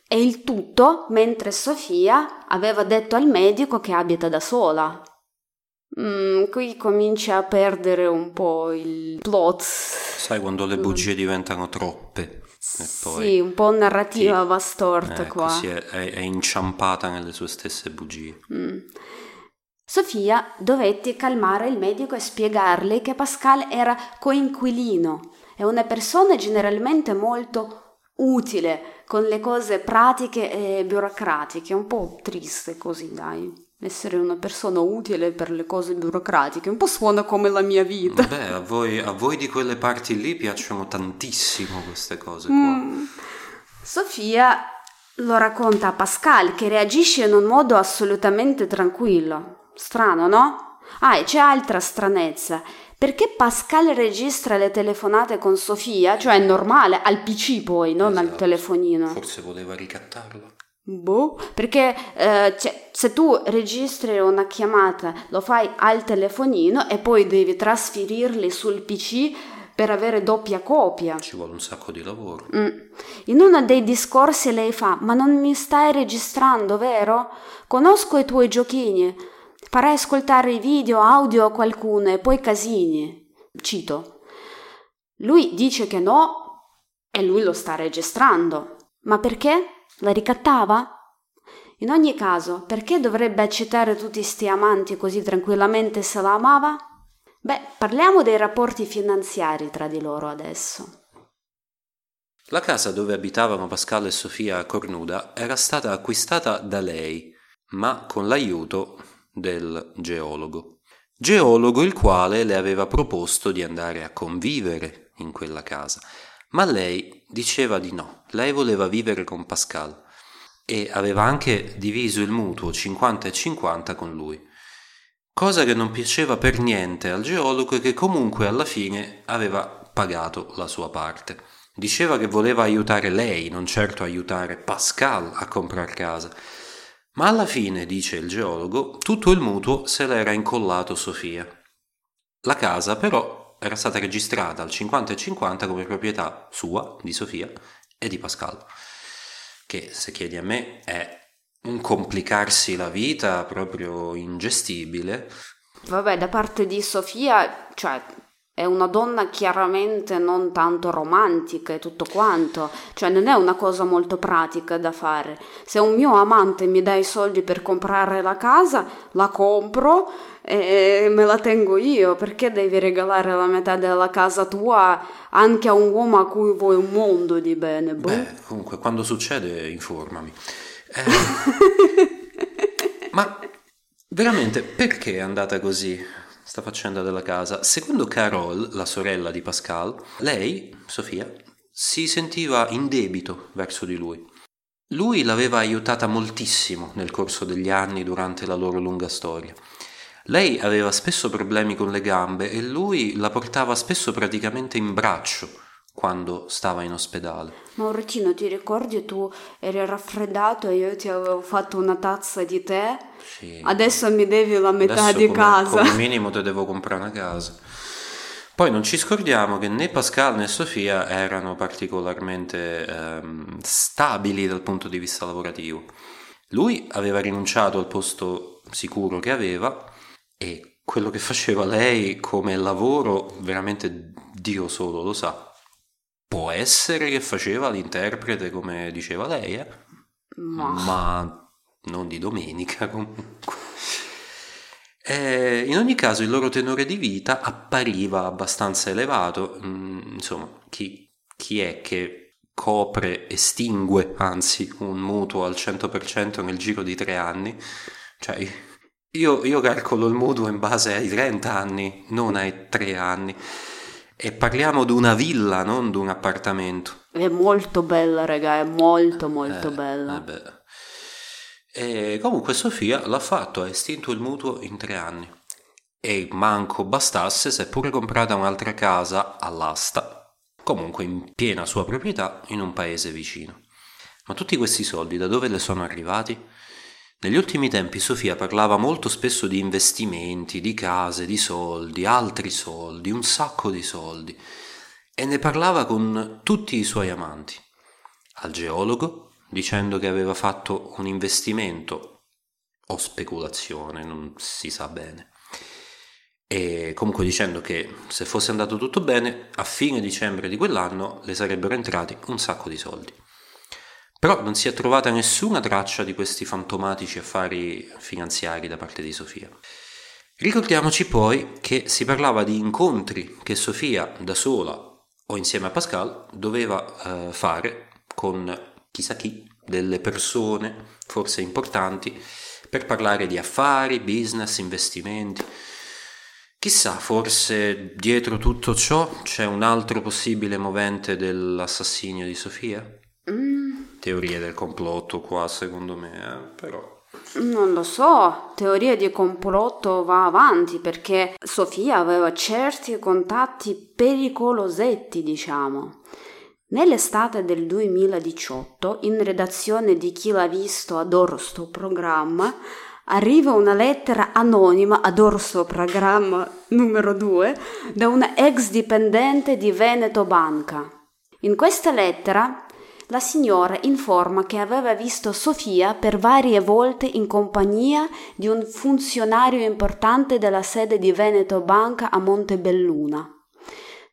Speaker 2: E il tutto mentre Sofia aveva detto al medico che abita da sola. Mm, qui comincia a perdere un po' il plot.
Speaker 3: Sai quando le bugie diventano troppe?
Speaker 2: sì, un po' narrativa ti... va storta
Speaker 3: ecco,
Speaker 2: qua.
Speaker 3: Sì, è, è, inciampata nelle sue stesse bugie.
Speaker 2: Mm. Sofia dovette calmare il medico e spiegarle che Pascal era coinquilino, è una persona generalmente molto utile con le cose pratiche e burocratiche, un po' triste così, dai. Essere una persona utile per le cose burocratiche, un po' suona come la mia vita.
Speaker 3: Beh, a voi, a voi di quelle parti lì piacciono tantissimo queste cose qua. Mm.
Speaker 2: Sofia lo racconta a Pascal che reagisce in un modo assolutamente tranquillo. Strano, no? Ah, e c'è altra stranezza. Perché Pascal registra le telefonate con Sofia, cioè è normale, al PC poi, non esatto. al telefonino.
Speaker 3: Forse voleva ricattarlo.
Speaker 2: Boh, perché eh, cioè, se tu registri una chiamata, lo fai al telefonino e poi devi trasferirli sul PC per avere doppia copia.
Speaker 3: Ci vuole un sacco di lavoro.
Speaker 2: Mm. In uno dei discorsi lei fa: Ma non mi stai registrando, vero? Conosco i tuoi giochini. Farai ascoltare i video, audio a qualcuno e poi casini. Cito. Lui dice che no e lui lo sta registrando. Ma perché? La ricattava? In ogni caso, perché dovrebbe accettare tutti sti amanti così tranquillamente se la amava? Beh, parliamo dei rapporti finanziari tra di loro adesso.
Speaker 3: La casa dove abitavano Pascal e Sofia a Cornuda era stata acquistata da lei, ma con l'aiuto del geologo. Geologo il quale le aveva proposto di andare a convivere in quella casa, ma lei diceva di no, lei voleva vivere con Pascal e aveva anche diviso il mutuo 50 e 50 con lui. Cosa che non piaceva per niente al geologo e che comunque alla fine aveva pagato la sua parte. Diceva che voleva aiutare lei, non certo aiutare Pascal a comprare casa ma alla fine, dice il geologo, tutto il mutuo se l'era incollato Sofia. La casa però era stata registrata al 50 e 50 come proprietà sua, di Sofia e di Pascal, che se chiedi a me è un complicarsi la vita proprio ingestibile.
Speaker 2: Vabbè, da parte di Sofia, cioè è una donna chiaramente non tanto romantica e tutto quanto, cioè non è una cosa molto pratica da fare. Se un mio amante mi dà i soldi per comprare la casa, la compro e me la tengo io, perché devi regalare la metà della casa tua anche a un uomo a cui vuoi un mondo di bene? Boh?
Speaker 3: Beh, comunque quando succede informami. Eh, ma veramente perché è andata così? Sta faccenda della casa. Secondo Carol, la sorella di Pascal, lei, Sofia, si sentiva in debito verso di lui. Lui l'aveva aiutata moltissimo nel corso degli anni durante la loro lunga storia. Lei aveva spesso problemi con le gambe e lui la portava spesso praticamente in braccio quando stava in ospedale.
Speaker 2: Mauritino, ti ricordi tu eri raffreddato e io ti avevo fatto una tazza di tè? Sì. Adesso mi devi la metà
Speaker 3: Adesso
Speaker 2: di
Speaker 3: come,
Speaker 2: casa.
Speaker 3: Come minimo ti devo comprare una casa. Poi non ci scordiamo che né Pascal né Sofia erano particolarmente ehm, stabili dal punto di vista lavorativo. Lui aveva rinunciato al posto sicuro che aveva e quello che faceva lei come lavoro veramente Dio solo lo sa. Può essere che faceva l'interprete come diceva lei, eh?
Speaker 2: Ma,
Speaker 3: ma non di domenica comunque. Eh, in ogni caso il loro tenore di vita appariva abbastanza elevato, mm, insomma, chi, chi è che copre, estingue anzi un mutuo al 100% nel giro di tre anni? Cioè, io, io calcolo il mutuo in base ai 30 anni, non ai tre anni. E parliamo di una villa, non di un appartamento.
Speaker 2: È molto bella, raga, è molto molto
Speaker 3: eh,
Speaker 2: bella.
Speaker 3: Eh e comunque Sofia l'ha fatto, ha estinto il mutuo in tre anni. E manco bastasse, si è pure comprata un'altra casa all'asta, comunque in piena sua proprietà, in un paese vicino. Ma tutti questi soldi da dove le sono arrivati? Negli ultimi tempi Sofia parlava molto spesso di investimenti, di case, di soldi, altri soldi, un sacco di soldi, e ne parlava con tutti i suoi amanti. Al geologo, dicendo che aveva fatto un investimento o speculazione, non si sa bene. E comunque dicendo che se fosse andato tutto bene, a fine dicembre di quell'anno le sarebbero entrati un sacco di soldi. Però non si è trovata nessuna traccia di questi fantomatici affari finanziari da parte di Sofia. Ricordiamoci poi che si parlava di incontri che Sofia da sola o insieme a Pascal doveva eh, fare con chissà chi, delle persone forse importanti, per parlare di affari, business, investimenti. Chissà, forse dietro tutto ciò c'è un altro possibile movente dell'assassinio di Sofia?
Speaker 2: Mm,
Speaker 3: Teorie del complotto qua, secondo me, eh, però...
Speaker 2: non lo so, teoria di complotto va avanti perché Sofia aveva certi contatti pericolosetti, diciamo. Nell'estate del 2018, in redazione di Chi l'ha visto adoro sto programma, arriva una lettera anonima adoro sto programma numero 2 da una ex dipendente di Veneto Banca. In questa lettera la signora informa che aveva visto Sofia per varie volte in compagnia di un funzionario importante della sede di Veneto Banca a Montebelluna.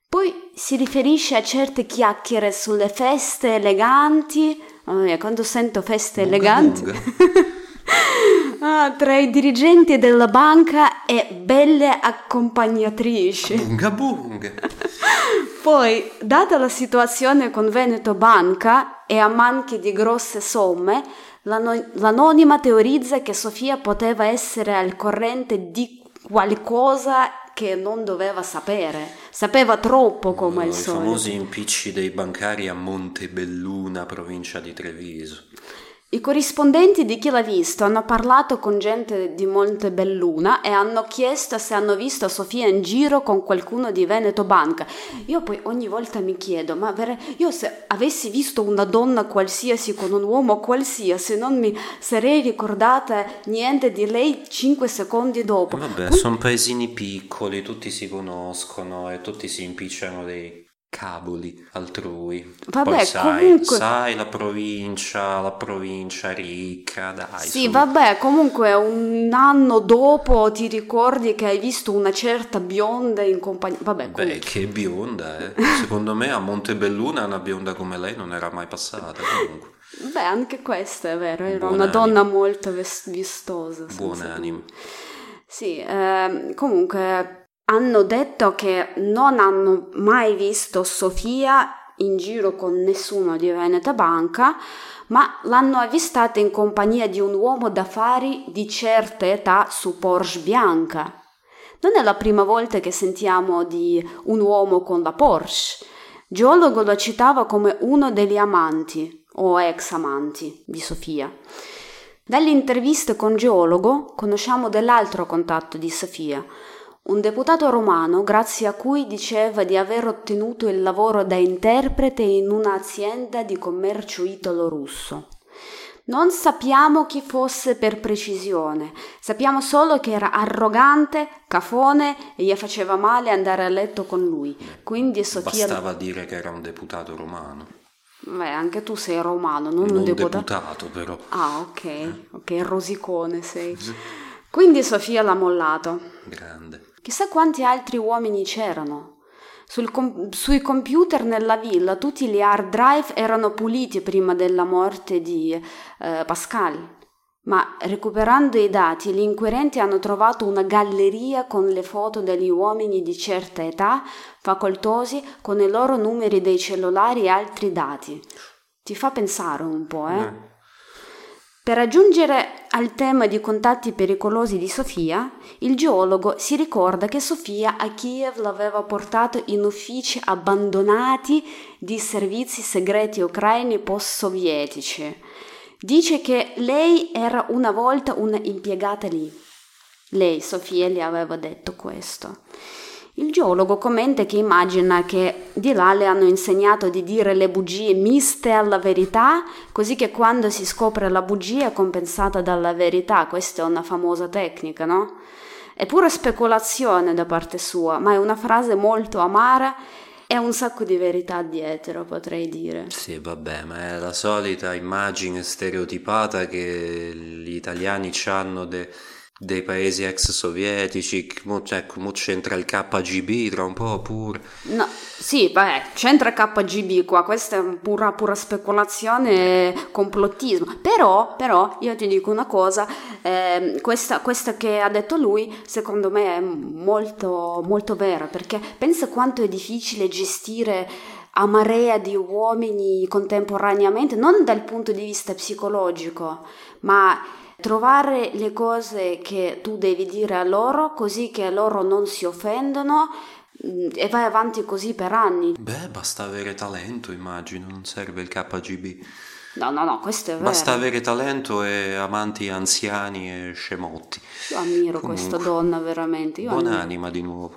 Speaker 2: Poi si riferisce a certe chiacchiere sulle feste eleganti. Mamma mia, quando sento feste
Speaker 3: Bunga
Speaker 2: eleganti.
Speaker 3: bunga.
Speaker 2: Ah, tra i dirigenti della banca e belle accompagnatrici.
Speaker 3: Bunga bunga!
Speaker 2: Poi, data la situazione con Veneto Banca e a manchi di grosse somme, l'ano- l'anonima teorizza che Sofia poteva essere al corrente di qualcosa che non doveva sapere. Sapeva troppo come al
Speaker 3: I
Speaker 2: solito.
Speaker 3: famosi impicci dei bancari a Montebelluna, provincia di Treviso.
Speaker 2: I corrispondenti di chi l'ha visto hanno parlato con gente di Montebelluna e hanno chiesto se hanno visto Sofia in giro con qualcuno di Veneto Banca. Io poi ogni volta mi chiedo, ma vere- io se avessi visto una donna qualsiasi con un uomo qualsiasi non mi sarei ricordata niente di lei cinque secondi dopo.
Speaker 3: Vabbè, sono paesini piccoli, tutti si conoscono e tutti si impicciano dei cavoli altrui.
Speaker 2: Vabbè,
Speaker 3: Poi sai,
Speaker 2: comunque-
Speaker 3: sai la provincia, la provincia ricca, dai.
Speaker 2: Sì,
Speaker 3: su.
Speaker 2: vabbè, comunque un anno dopo ti ricordi che hai visto una certa bionda in compagnia. Vabbè,
Speaker 3: Beh,
Speaker 2: comunque.
Speaker 3: che bionda, eh. Secondo me a Montebelluna una bionda come lei non era mai passata, comunque.
Speaker 2: Beh, anche questo è vero, era
Speaker 3: Buona
Speaker 2: una
Speaker 3: anima.
Speaker 2: donna molto ves- vistosa. dubbio.
Speaker 3: anima.
Speaker 2: Sì, ehm, comunque hanno detto che non hanno mai visto Sofia in giro con nessuno di Veneta Banca, ma l'hanno avvistata in compagnia di un uomo d'affari di certa età su Porsche bianca. Non è la prima volta che sentiamo di un uomo con la Porsche. Geologo lo citava come uno degli amanti o ex amanti di Sofia. Dalle interviste con Geologo conosciamo dell'altro contatto di Sofia, un deputato romano grazie a cui diceva di aver ottenuto il lavoro da interprete in un'azienda di commercio italo-russo. Non sappiamo chi fosse per precisione, sappiamo solo che era arrogante, cafone e gli faceva male andare a letto con lui. Quindi Sofia...
Speaker 3: Bastava dire che era un deputato romano.
Speaker 2: Beh, anche tu sei romano, non,
Speaker 3: Non
Speaker 2: un deputato.
Speaker 3: deputato, però.
Speaker 2: Ah, ok, ok, rosicone sei. Quindi Sofia l'ha mollato.
Speaker 3: Grande.
Speaker 2: Chissà quanti altri uomini c'erano. Com- sui computer nella villa tutti gli hard drive erano puliti prima della morte di eh, Pascal. Ma recuperando i dati, gli inquirenti hanno trovato una galleria con le foto degli uomini di certa età, facoltosi, con i loro numeri dei cellulari e altri dati. Ti fa pensare un po', eh?
Speaker 3: Eh.
Speaker 2: Per aggiungere al tema di contatti pericolosi di Sofia, il geologo si ricorda che Sofia a Kiev l'aveva portato in uffici abbandonati di servizi segreti ucraini post-sovietici. Dice che lei era una volta una impiegata lì. Lei, Sofia, gli aveva detto questo. Il geologo commenta che immagina che di là le hanno insegnato di dire le bugie miste alla verità, così che quando si scopre la bugia è compensata dalla verità. Questa è una famosa tecnica, no? È pura speculazione da parte sua, ma è una frase molto amara e un sacco di verità dietro, potrei dire.
Speaker 3: Sì, vabbè, ma è la solita immagine stereotipata che gli italiani hanno de dei paesi ex sovietici, mo, cioè, mo c'entra il KGB tra un po' pure.
Speaker 2: No, sì, beh, c'entra KGB qua, questa è pura, pura speculazione e complottismo. Però, però, io ti dico una cosa, eh, questa, questa, che ha detto lui, secondo me è molto, molto vera, perché pensa quanto è difficile gestire a marea di uomini contemporaneamente, non dal punto di vista psicologico, ma trovare le cose che tu devi dire a loro così che loro non si offendono mm, e vai avanti così per anni.
Speaker 3: Beh, basta avere talento, immagino, non serve il KGB.
Speaker 2: No, no, no, questo è vero.
Speaker 3: Basta avere talento e amanti anziani e scemotti.
Speaker 2: Io ammiro Comunque, questa donna veramente. Io
Speaker 3: buon'anima di nuovo.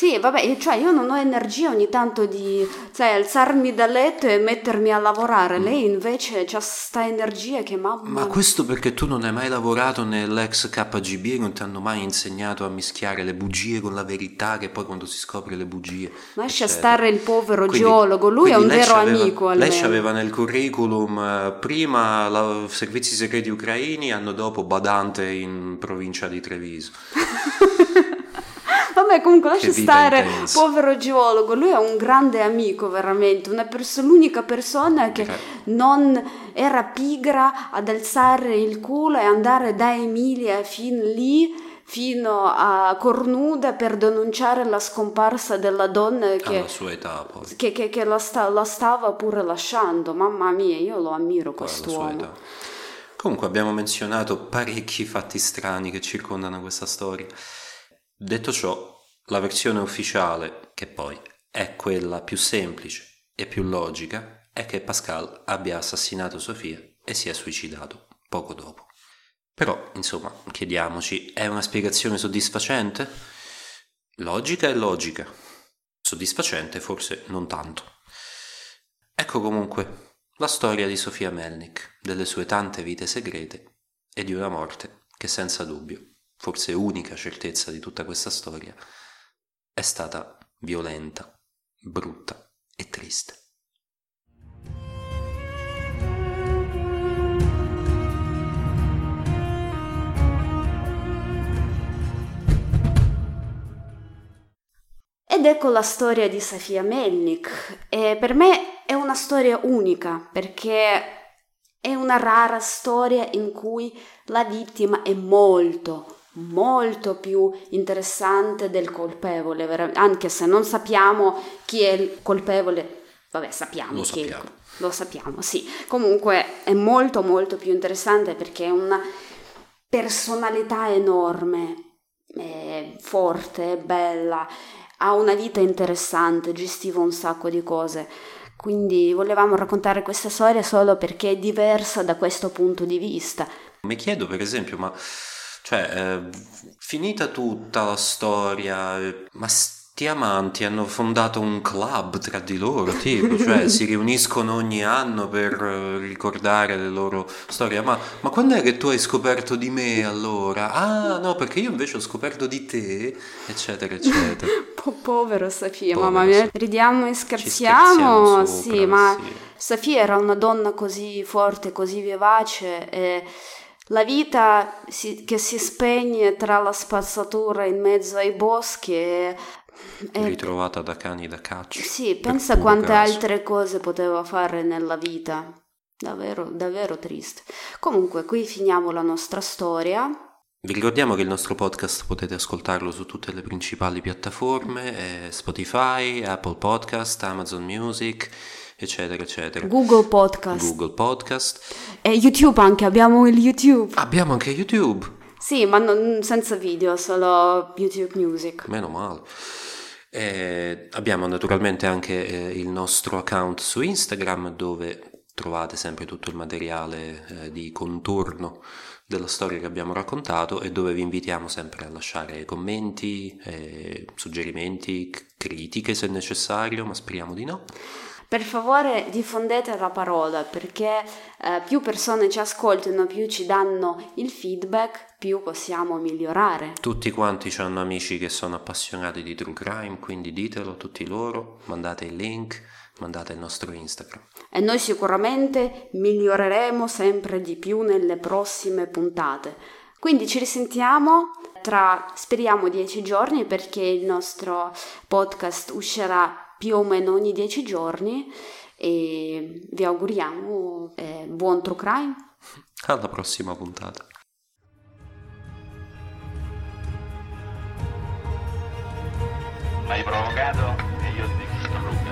Speaker 2: Sì, vabbè, cioè io non ho energia ogni tanto di, sai, alzarmi dal letto e mettermi a lavorare. Mm. Lei invece ha sta energia che mamma...
Speaker 3: Ma questo perché tu non hai mai lavorato nell'ex KGB e non ti hanno mai insegnato a mischiare le bugie con la verità che poi quando si scopre le bugie...
Speaker 2: Lascia stare il povero quindi, geologo, lui è un vero amico
Speaker 3: almeno. Lei aveva nel curriculum eh, prima la, servizi segreti ucraini, anno dopo badante in provincia di Treviso.
Speaker 2: Vabbè, comunque lascia stare, intensa. povero geologo, lui è un grande amico veramente, una perso- l'unica persona che non era pigra ad alzare il culo e andare da Emilia fin lì fino a Cornuda per denunciare la scomparsa della donna che,
Speaker 3: età,
Speaker 2: che, che, che la, sta, la, stava pure lasciando. Mamma mia, io lo ammiro quest'uomo.
Speaker 3: Comunque abbiamo menzionato parecchi fatti strani che circondano questa storia. Detto ciò, la versione ufficiale, che poi è quella più semplice e più logica, è che Pascal abbia assassinato Sofia e si è suicidato poco dopo. Però, insomma, chiediamoci, è una spiegazione soddisfacente? Logica è logica, soddisfacente forse non tanto. Ecco comunque la storia di Sofia Melnik, delle sue tante vite segrete e di una morte che senza dubbio, forse unica certezza di tutta questa storia, è stata violenta, brutta e triste.
Speaker 2: Ed ecco la storia di Sofia Melnik. E per me è una storia unica perché è una rara storia in cui la vittima è molto, molto più interessante del colpevole, anche se non sappiamo chi è il colpevole, vabbè sappiamo
Speaker 3: lo
Speaker 2: chi
Speaker 3: sappiamo.
Speaker 2: è lo sappiamo, sì. Comunque è molto molto più interessante perché è una personalità enorme, è forte, è bella, ha una vita interessante, gestiva un sacco di cose. Quindi volevamo raccontare questa storia solo perché è diversa da questo punto di vista.
Speaker 3: Mi chiedo per esempio, ma cioè, eh, finita tutta la storia, ma sti amanti hanno fondato un club tra di loro, tipo, cioè si riuniscono ogni anno per eh, ricordare le loro storie. Ma, ma quando è che tu hai scoperto di me allora? Ah, no, perché io invece ho scoperto di te, eccetera, eccetera.
Speaker 2: Po- povero Sofia, povero mamma mia, ridiamo e scherziamo, sopra, sì, ma sì. Sofia era una donna così forte, così vivace e la vita si, che si spegne tra la spazzatura in mezzo ai boschi è
Speaker 3: ritrovata da cani da caccia.
Speaker 2: Sì, pensa quante caso. altre cose poteva fare nella vita. Davvero, davvero triste. Comunque, qui finiamo la nostra storia.
Speaker 3: Vi ricordiamo che il nostro podcast potete ascoltarlo su tutte le principali piattaforme, eh, Spotify, Apple Podcast, Amazon Music eccetera, eccetera.
Speaker 2: Google Podcast.
Speaker 3: Google Podcast.
Speaker 2: E YouTube anche, abbiamo il YouTube.
Speaker 3: Abbiamo anche YouTube.
Speaker 2: Sì, ma non, senza video, solo YouTube Music.
Speaker 3: Meno male. E abbiamo naturalmente anche eh, il nostro account su Instagram dove trovate sempre tutto il materiale eh, di contorno della storia che abbiamo raccontato e dove vi invitiamo sempre a lasciare commenti, eh, suggerimenti, critiche se necessario, ma speriamo di no.
Speaker 2: Per favore diffondete la parola perché eh, più persone ci ascoltano, più ci danno il feedback, più possiamo migliorare.
Speaker 3: Tutti quanti hanno amici che sono appassionati di true crime, quindi ditelo a tutti loro, mandate il link, mandate il nostro Instagram.
Speaker 2: E noi sicuramente miglioreremo sempre di più nelle prossime puntate. Quindi ci risentiamo tra, speriamo, dieci giorni perché il nostro podcast uscirà più o meno ogni dieci giorni e vi auguriamo eh, buon true crime.
Speaker 3: Alla prossima puntata.
Speaker 1: M'hai provocato e io ti distruggo.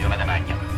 Speaker 1: Io me ne mangio.